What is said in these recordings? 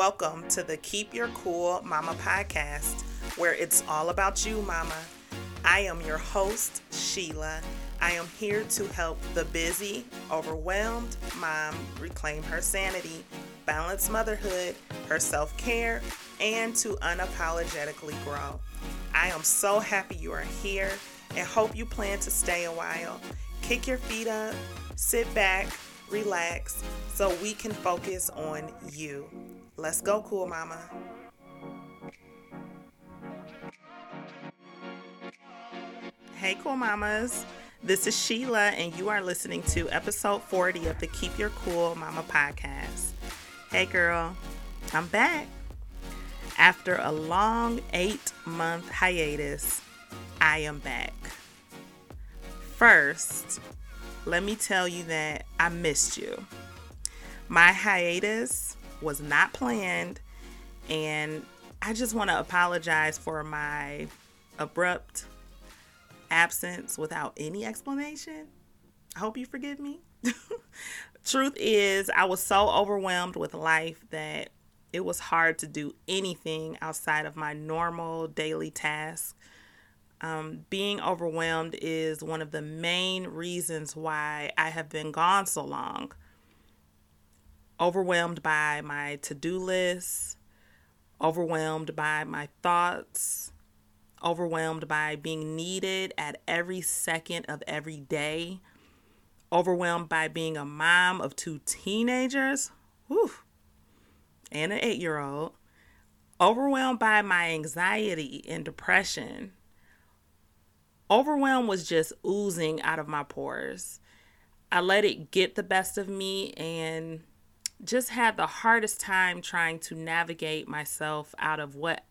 Welcome to the Keep Your Cool Mama podcast, where it's all about you, Mama. I am your host, Sheila. I am here to help the busy, overwhelmed mom reclaim her sanity, balance motherhood, her self care, and to unapologetically grow. I am so happy you are here and hope you plan to stay a while. Kick your feet up, sit back, relax, so we can focus on you. Let's go, cool mama. Hey, cool mamas. This is Sheila, and you are listening to episode 40 of the Keep Your Cool Mama podcast. Hey, girl, I'm back. After a long eight month hiatus, I am back. First, let me tell you that I missed you. My hiatus was not planned, and I just want to apologize for my abrupt absence without any explanation. I hope you forgive me. Truth is, I was so overwhelmed with life that it was hard to do anything outside of my normal daily tasks. Um, being overwhelmed is one of the main reasons why I have been gone so long overwhelmed by my to do list, overwhelmed by my thoughts, overwhelmed by being needed at every second of every day, overwhelmed by being a mom of two teenagers whew, and an eight year old, overwhelmed by my anxiety and depression. Overwhelm was just oozing out of my pores. I let it get the best of me and just had the hardest time trying to navigate myself out of what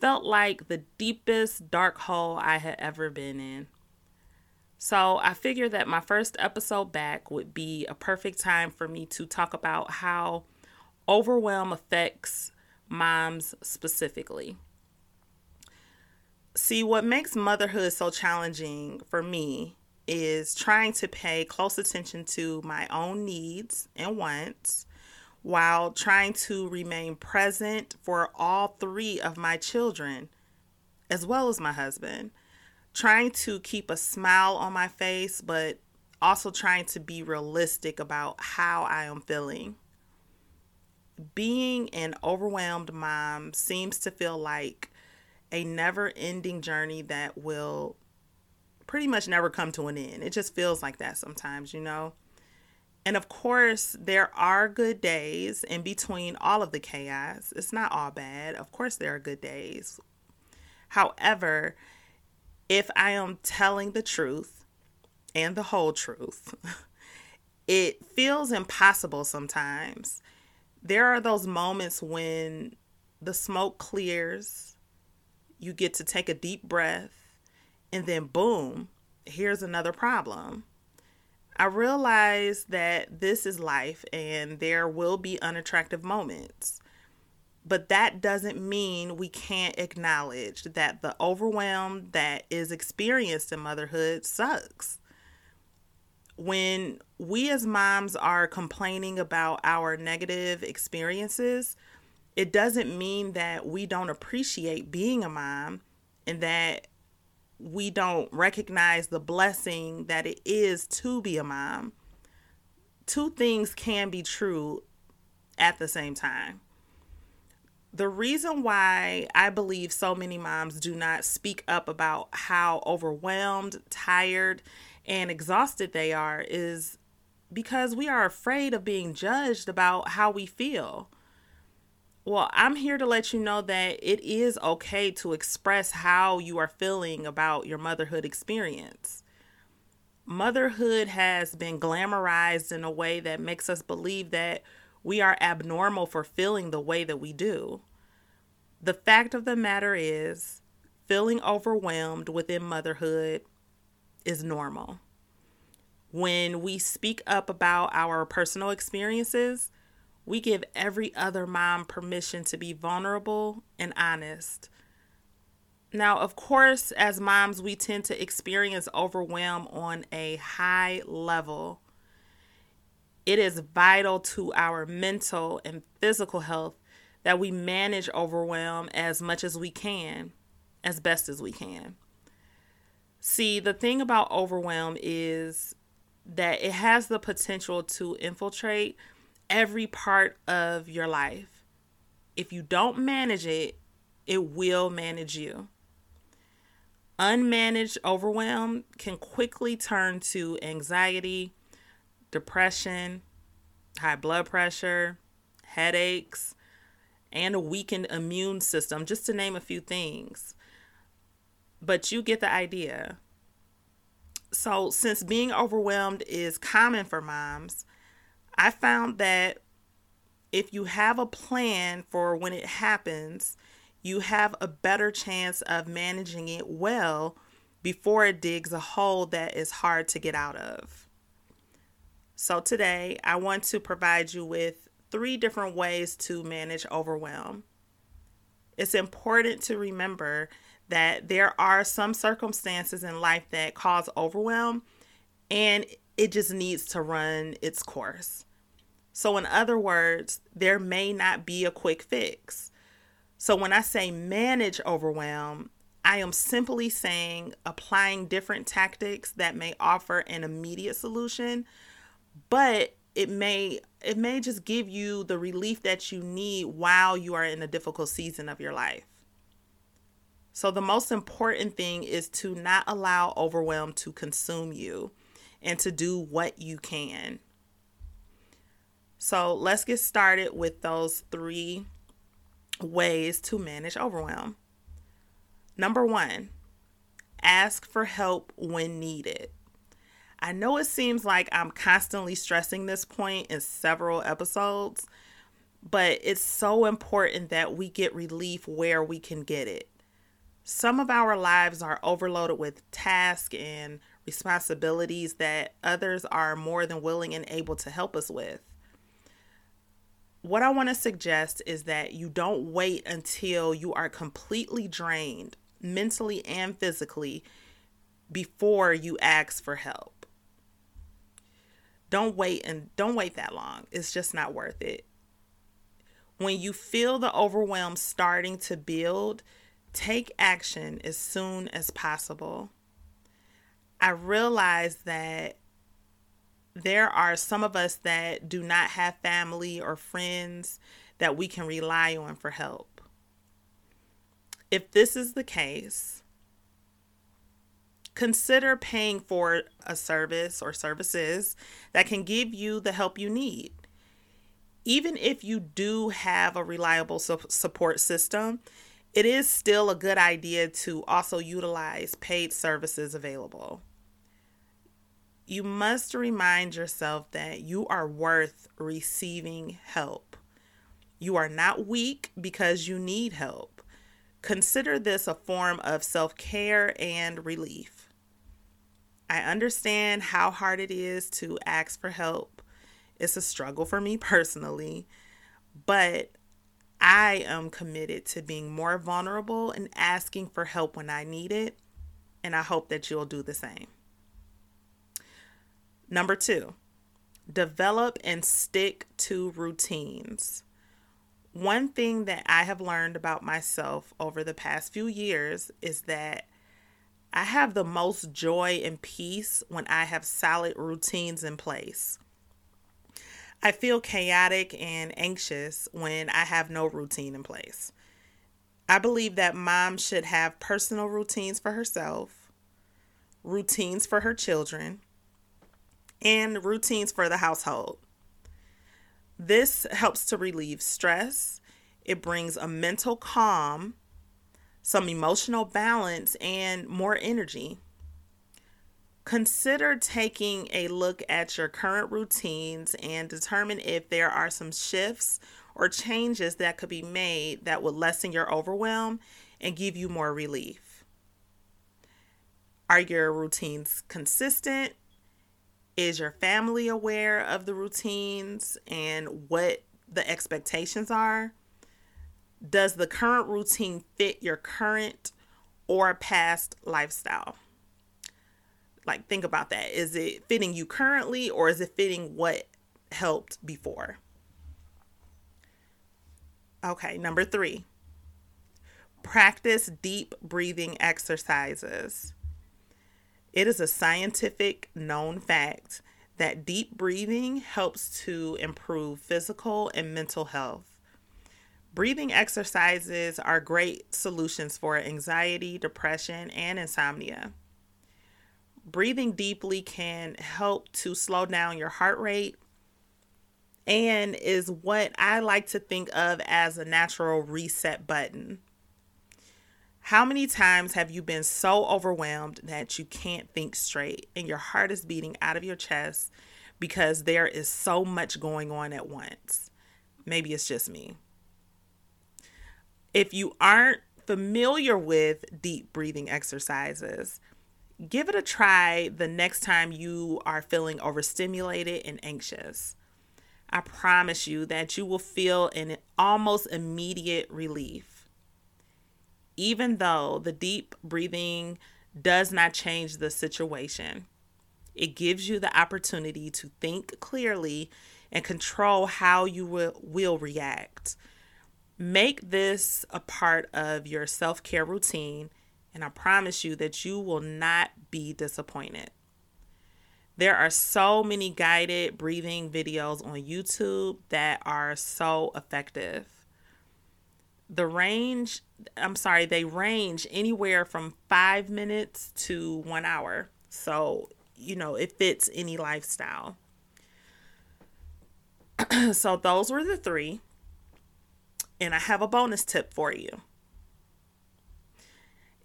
felt like the deepest dark hole I had ever been in. So I figured that my first episode back would be a perfect time for me to talk about how overwhelm affects moms specifically. See, what makes motherhood so challenging for me is trying to pay close attention to my own needs and wants while trying to remain present for all three of my children, as well as my husband. Trying to keep a smile on my face, but also trying to be realistic about how I am feeling. Being an overwhelmed mom seems to feel like a never ending journey that will pretty much never come to an end. It just feels like that sometimes, you know? And of course, there are good days in between all of the chaos. It's not all bad. Of course, there are good days. However, if I am telling the truth and the whole truth, it feels impossible sometimes. There are those moments when the smoke clears, you get to take a deep breath, and then boom, here's another problem I realize that this is life and there will be unattractive moments. But that doesn't mean we can't acknowledge that the overwhelm that is experienced in motherhood sucks. When we as moms are complaining about our negative experiences, it doesn't mean that we don't appreciate being a mom and that we don't recognize the blessing that it is to be a mom. Two things can be true at the same time. The reason why I believe so many moms do not speak up about how overwhelmed, tired, and exhausted they are is because we are afraid of being judged about how we feel. Well, I'm here to let you know that it is okay to express how you are feeling about your motherhood experience. Motherhood has been glamorized in a way that makes us believe that we are abnormal for feeling the way that we do. The fact of the matter is, feeling overwhelmed within motherhood is normal. When we speak up about our personal experiences, we give every other mom permission to be vulnerable and honest. Now, of course, as moms, we tend to experience overwhelm on a high level. It is vital to our mental and physical health that we manage overwhelm as much as we can, as best as we can. See, the thing about overwhelm is that it has the potential to infiltrate every part of your life. If you don't manage it, it will manage you. Unmanaged overwhelm can quickly turn to anxiety, depression, high blood pressure, headaches, and a weakened immune system, just to name a few things. But you get the idea. So, since being overwhelmed is common for moms, I found that if you have a plan for when it happens, you have a better chance of managing it well before it digs a hole that is hard to get out of. So, today I want to provide you with three different ways to manage overwhelm. It's important to remember that there are some circumstances in life that cause overwhelm and it just needs to run its course. So, in other words, there may not be a quick fix. So, when I say manage overwhelm, I am simply saying applying different tactics that may offer an immediate solution, but it may it may just give you the relief that you need while you are in a difficult season of your life. So the most important thing is to not allow overwhelm to consume you and to do what you can. So let's get started with those three ways to manage overwhelm. Number one, ask for help when needed. I know it seems like I'm constantly stressing this point in several episodes, but it's so important that we get relief where we can get it. Some of our lives are overloaded with tasks and responsibilities that others are more than willing and able to help us with what I want to suggest is that you don't wait until you are completely drained, mentally and physically, before you ask for help. Don't wait and don't wait that long. It's just not worth it. When you feel the overwhelm starting to build, take action as soon as possible. I realize that there are some of us that do not have family or friends that we can rely on for help. If this is the case, consider paying for a service or services that can give you the help you need. Even if you do have a reliable support system, it is still a good idea to also utilize paid services available you must remind yourself that you are worth receiving help. You are not weak because you need help. Consider this a form of self care and relief. I understand how hard it is to ask for help. It's a struggle for me personally, but I am committed to being more vulnerable and asking for help when I need it, and I hope that you'll do the same. Number two, develop and stick to routines. One thing that I have learned about myself over the past few years is that I have the most joy and peace when I have solid routines in place. I feel chaotic and anxious when I have no routine in place. I believe that mom should have personal routines for herself, routines for her children, and routines for the household. This helps to relieve stress, it brings a mental calm, some emotional balance, and more energy. Consider taking a look at your current routines and determine if there are some shifts or changes that could be made that would lessen your overwhelm and give you more relief. Are your routines consistent? Is your family aware of the routines and what the expectations are? Does the current routine fit your current or past lifestyle? Like, think about that. Is it fitting you currently or is it fitting what helped before? Okay, number three, practice deep breathing exercises. It is a scientific known fact that deep breathing helps to improve physical and mental health. Breathing exercises are great solutions for anxiety, depression, and insomnia. Breathing deeply can help to slow down your heart rate and is what I like to think of as a natural reset button. How many times have you been so overwhelmed that you can't think straight and your heart is beating out of your chest because there is so much going on at once? Maybe it's just me. If you aren't familiar with deep breathing exercises, give it a try the next time you are feeling overstimulated and anxious. I promise you that you will feel an almost immediate relief. Even though the deep breathing does not change the situation, it gives you the opportunity to think clearly and control how you will, will react. Make this a part of your self care routine, and I promise you that you will not be disappointed. There are so many guided breathing videos on YouTube that are so effective. The range, I'm sorry, they range anywhere from five minutes to one hour. So, you know, it fits any lifestyle. so, those were the three. And I have a bonus tip for you.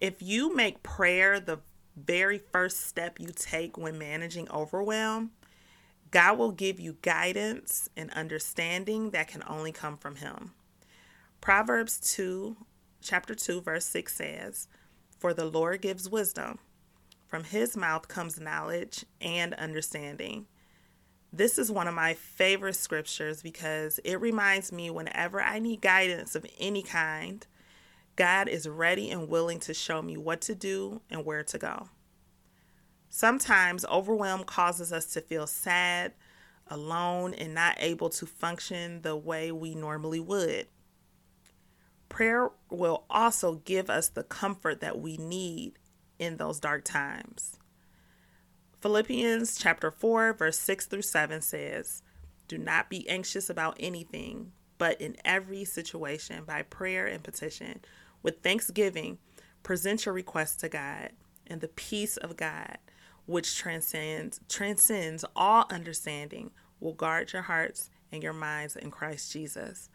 If you make prayer the very first step you take when managing overwhelm, God will give you guidance and understanding that can only come from Him. Proverbs 2, chapter 2, verse 6 says, For the Lord gives wisdom, from His mouth comes knowledge and understanding. This is one of my favorite scriptures because it reminds me whenever I need guidance of any kind, God is ready and willing to show me what to do and where to go. Sometimes overwhelm causes us to feel sad, alone, and not able to function the way we normally would. Prayer will also give us the comfort that we need in those dark times. Philippians chapter 4 verse 6 through 7 says, "Do not be anxious about anything, but in every situation by prayer and petition with thanksgiving present your requests to God, and the peace of God, which transcends transcends all understanding, will guard your hearts and your minds in Christ Jesus."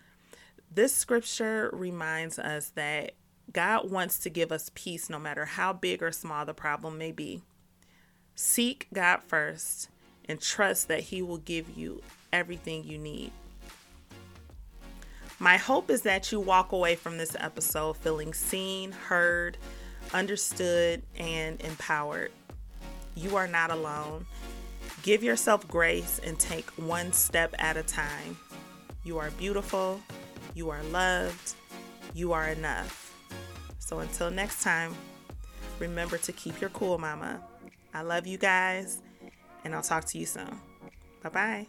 This scripture reminds us that God wants to give us peace no matter how big or small the problem may be. Seek God first and trust that He will give you everything you need. My hope is that you walk away from this episode feeling seen, heard, understood, and empowered. You are not alone. Give yourself grace and take one step at a time. You are beautiful. You are loved. You are enough. So until next time, remember to keep your cool, mama. I love you guys, and I'll talk to you soon. Bye bye.